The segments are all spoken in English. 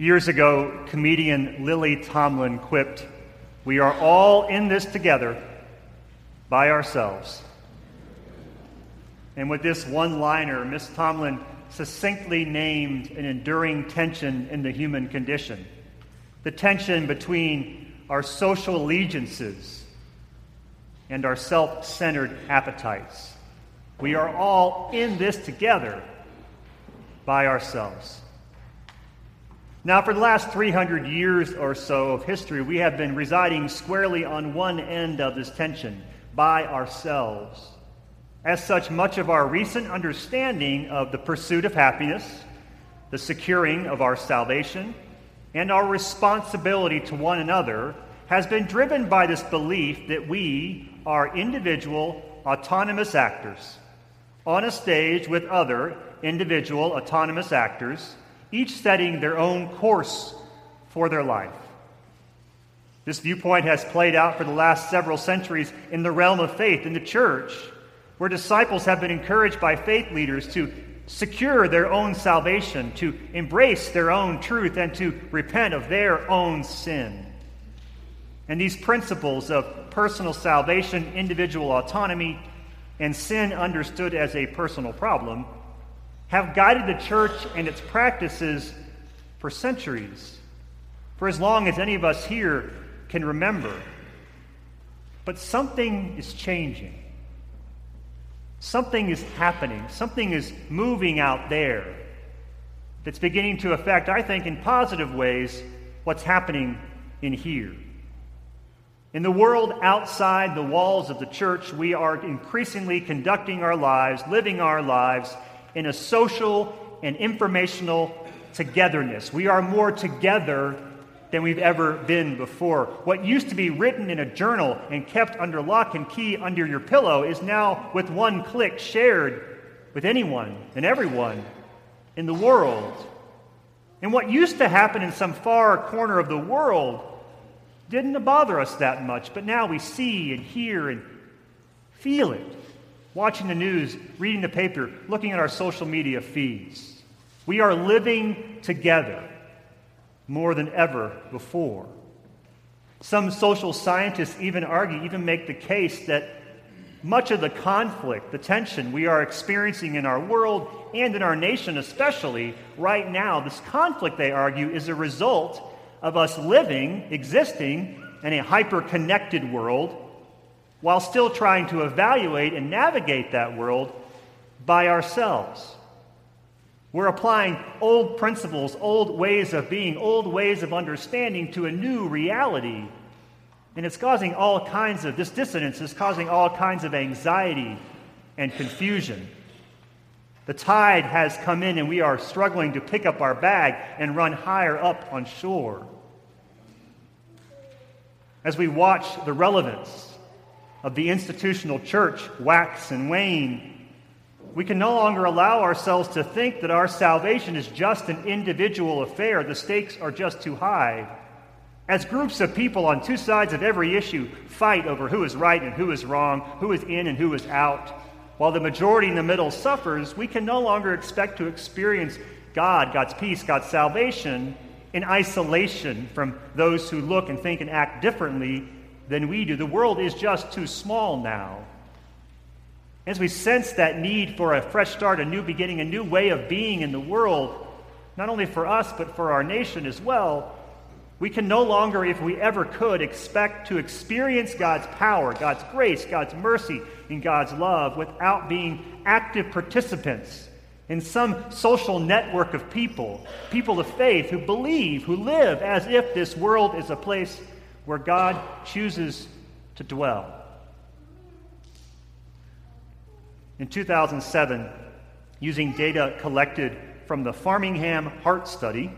Years ago, comedian Lily Tomlin quipped, We are all in this together by ourselves. And with this one liner, Miss Tomlin succinctly named an enduring tension in the human condition the tension between our social allegiances and our self centered appetites. We are all in this together by ourselves. Now, for the last 300 years or so of history, we have been residing squarely on one end of this tension by ourselves. As such, much of our recent understanding of the pursuit of happiness, the securing of our salvation, and our responsibility to one another has been driven by this belief that we are individual, autonomous actors on a stage with other individual, autonomous actors, each setting their own course for their life. This viewpoint has played out for the last several centuries in the realm of faith in the church, where disciples have been encouraged by faith leaders to secure their own salvation, to embrace their own truth, and to repent of their own sin. And these principles of personal salvation, individual autonomy, and sin understood as a personal problem have guided the church and its practices for centuries, for as long as any of us here can remember. But something is changing. Something is happening. Something is moving out there that's beginning to affect, I think, in positive ways, what's happening in here. In the world outside the walls of the church, we are increasingly conducting our lives, living our lives in a social and informational togetherness. We are more together than we've ever been before. What used to be written in a journal and kept under lock and key under your pillow is now, with one click, shared with anyone and everyone in the world. And what used to happen in some far corner of the world didn't bother us that much, but now we see and hear and feel it. Watching the news, reading the paper, looking at our social media feeds. We are living together more than ever before. Some social scientists even argue, even make the case that much of the conflict, the tension we are experiencing in our world and in our nation, especially right now, this conflict, they argue, is a result of us living, existing in a hyper connected world while still trying to evaluate and navigate that world by ourselves. We're applying old principles, old ways of being, old ways of understanding to a new reality. And it's causing all kinds of, this dissonance is causing all kinds of anxiety and confusion. The tide has come in and we are struggling to pick up our bag and run higher up on shore. As we watch the relevance of the institutional church wax and wane, we can no longer allow ourselves to think that our salvation is just an individual affair. The stakes are just too high. As groups of people on two sides of every issue fight over who is right and who is wrong, who is in and who is out, while the majority in the middle suffers, we can no longer expect to experience God, God's peace, God's salvation in isolation from those who look and think and act differently than we do. The world is just too small now. As we sense that need for a fresh start, a new beginning, a new way of being in the world, not only for us, but for our nation as well, we can no longer, if we ever could, expect to experience God's power, God's grace, God's mercy, and God's love without being active participants in some social network of people, people of faith who believe, who live as if this world is a place where God chooses to dwell. In 2007, using data collected from the Framingham Heart Study,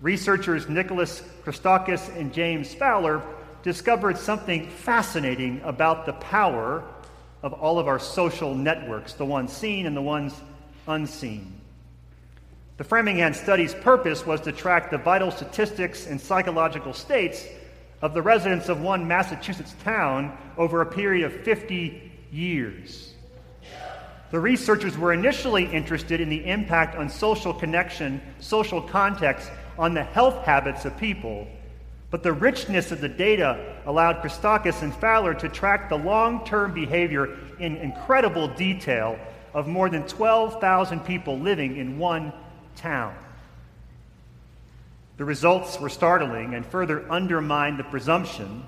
researchers Nicholas Christakis and James Fowler discovered something fascinating about the power of all of our social networks, the ones seen and the ones unseen. The Framingham study's purpose was to track the vital statistics and psychological states of the residents of one Massachusetts town over a period of 50 years. The researchers were initially interested in the impact on social connection, social context, on the health habits of people. But the richness of the data allowed Christakis and Fowler to track the long term behavior in incredible detail of more than 12,000 people living in one town. The results were startling and further undermined the presumption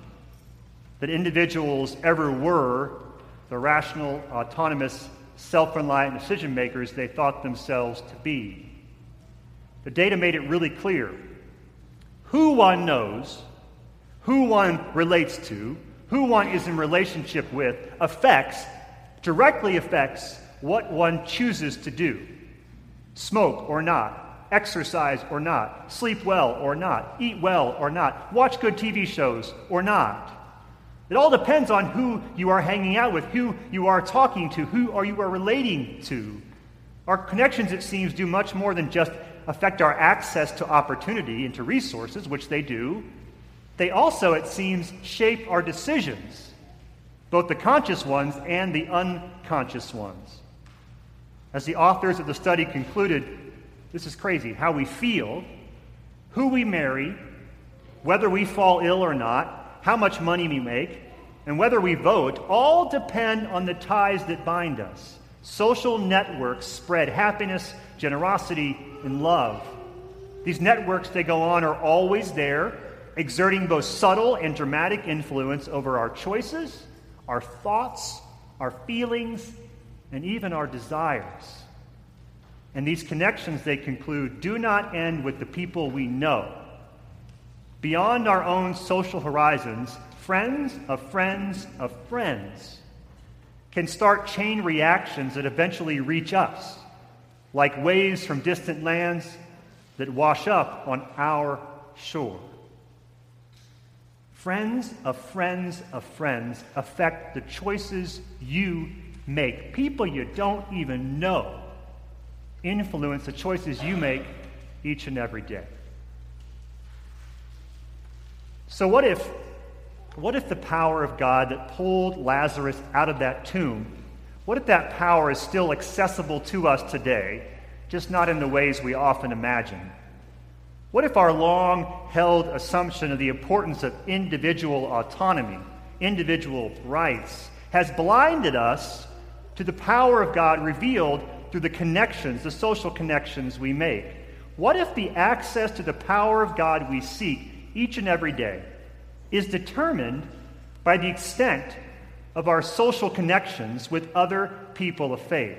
that individuals ever were the rational, autonomous, self reliant decision makers they thought themselves to be. The data made it really clear who one knows, who one relates to, who one is in relationship with affects, directly affects what one chooses to do smoke or not, exercise or not, sleep well or not, eat well or not, watch good TV shows or not. It all depends on who you are hanging out with, who you are talking to, who are you are relating to. Our connections, it seems, do much more than just affect our access to opportunity and to resources, which they do. They also, it seems, shape our decisions, both the conscious ones and the unconscious ones. As the authors of the study concluded, this is crazy how we feel, who we marry, whether we fall ill or not, how much money we make, and whether we vote all depend on the ties that bind us. Social networks spread happiness, generosity, and love. These networks, they go on, are always there, exerting both subtle and dramatic influence over our choices, our thoughts, our feelings, and even our desires. And these connections, they conclude, do not end with the people we know beyond our own social horizons, friends of friends of friends can start chain reactions that eventually reach us, like waves from distant lands that wash up on our shore. Friends of friends of friends affect the choices you make. People you don't even know influence the choices you make each and every day. So, what if, what if the power of God that pulled Lazarus out of that tomb, what if that power is still accessible to us today, just not in the ways we often imagine? What if our long held assumption of the importance of individual autonomy, individual rights, has blinded us to the power of God revealed through the connections, the social connections we make? What if the access to the power of God we seek each and every day is determined by the extent of our social connections with other people of faith.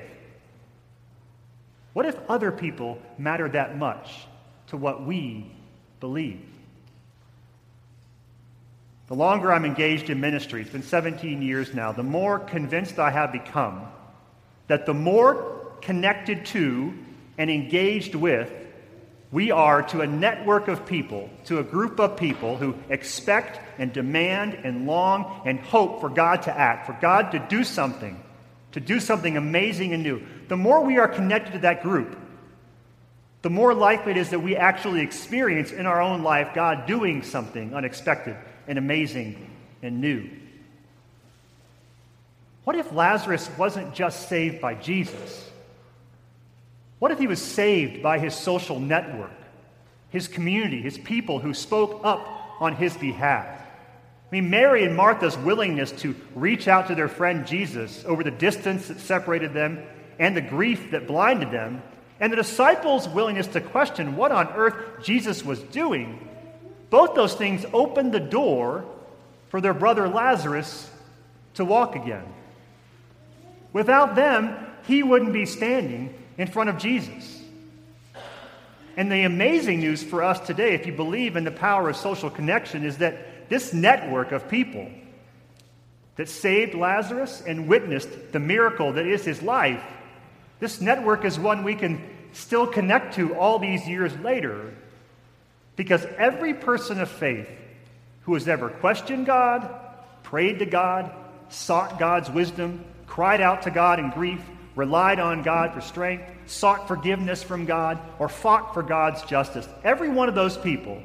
What if other people matter that much to what we believe? The longer I'm engaged in ministry, it's been 17 years now, the more convinced I have become that the more connected to and engaged with we are to a network of people, to a group of people who expect and demand and long and hope for God to act, for God to do something, to do something amazing and new. The more we are connected to that group, the more likely it is that we actually experience in our own life God doing something unexpected and amazing and new. What if Lazarus wasn't just saved by Jesus? What if he was saved by his social network, his community, his people who spoke up on his behalf? I mean, Mary and Martha's willingness to reach out to their friend Jesus over the distance that separated them and the grief that blinded them, and the disciples' willingness to question what on earth Jesus was doing, both those things opened the door for their brother Lazarus to walk again. Without them, he wouldn't be standing in front of Jesus. And the amazing news for us today, if you believe in the power of social connection, is that this network of people that saved Lazarus and witnessed the miracle that is his life, this network is one we can still connect to all these years later. Because every person of faith who has ever questioned God, prayed to God, sought God's wisdom, cried out to God in grief, relied on God for strength, sought forgiveness from God, or fought for God's justice. Every one of those people,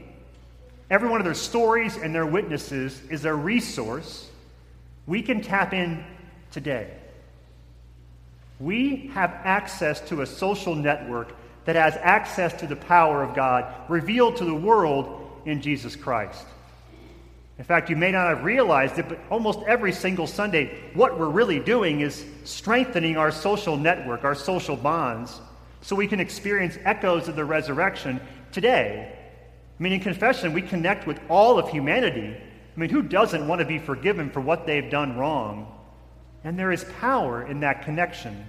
every one of their stories and their witnesses is a resource we can tap in today. We have access to a social network that has access to the power of God revealed to the world in Jesus Christ. In fact, you may not have realized it, but almost every single Sunday, what we're really doing is strengthening our social network, our social bonds, so we can experience echoes of the resurrection today. I mean, in confession, we connect with all of humanity. I mean, who doesn't want to be forgiven for what they've done wrong? And there is power in that connection.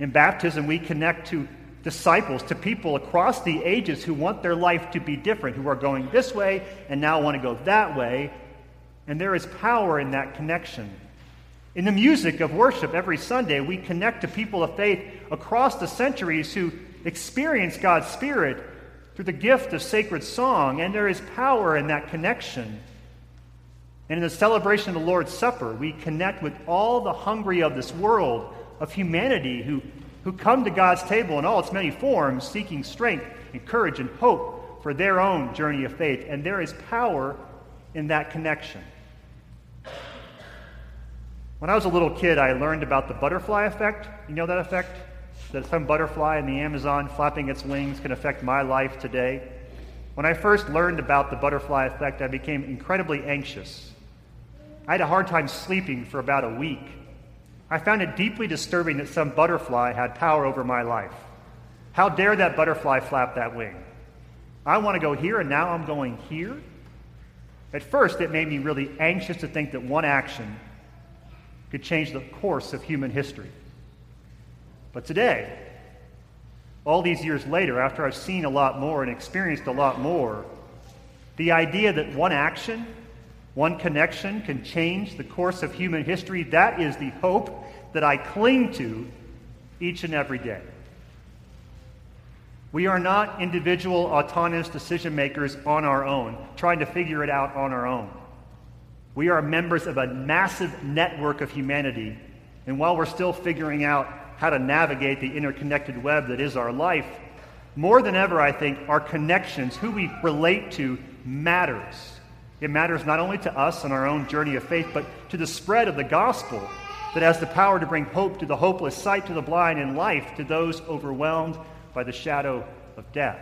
In baptism, we connect to disciples, to people across the ages who want their life to be different, who are going this way and now want to go that way. And there is power in that connection. In the music of worship every Sunday, we connect to people of faith across the centuries who experience God's Spirit through the gift of sacred song, and there is power in that connection. And in the celebration of the Lord's Supper, we connect with all the hungry of this world, of humanity, who, who come to God's table in all its many forms, seeking strength and courage and hope for their own journey of faith. And there is power in that connection. When I was a little kid, I learned about the butterfly effect. You know that effect? That some butterfly in the Amazon flapping its wings can affect my life today. When I first learned about the butterfly effect, I became incredibly anxious. I had a hard time sleeping for about a week. I found it deeply disturbing that some butterfly had power over my life. How dare that butterfly flap that wing? I want to go here, and now I'm going here? At first, it made me really anxious to think that one action could change the course of human history. But today, all these years later, after I've seen a lot more and experienced a lot more, the idea that one action one connection can change the course of human history. That is the hope that I cling to each and every day. We are not individual autonomous decision makers on our own, trying to figure it out on our own. We are members of a massive network of humanity, and while we're still figuring out how to navigate the interconnected web that is our life, more than ever, I think, our connections, who we relate to, matters. It matters not only to us on our own journey of faith, but to the spread of the gospel that has the power to bring hope to the hopeless, sight to the blind, and life to those overwhelmed by the shadow of death.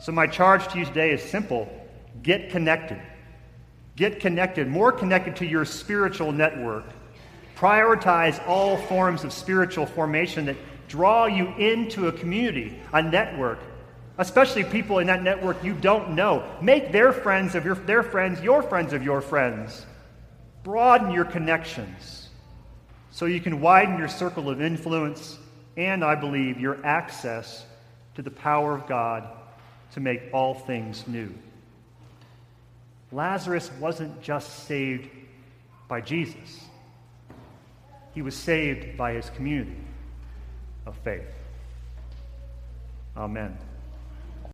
So, my charge to you today is simple get connected. Get connected, more connected to your spiritual network. Prioritize all forms of spiritual formation that draw you into a community, a network especially people in that network you don't know. Make their friends of your, their friends your friends of your friends. Broaden your connections so you can widen your circle of influence and, I believe, your access to the power of God to make all things new. Lazarus wasn't just saved by Jesus, he was saved by his community of faith. Amen.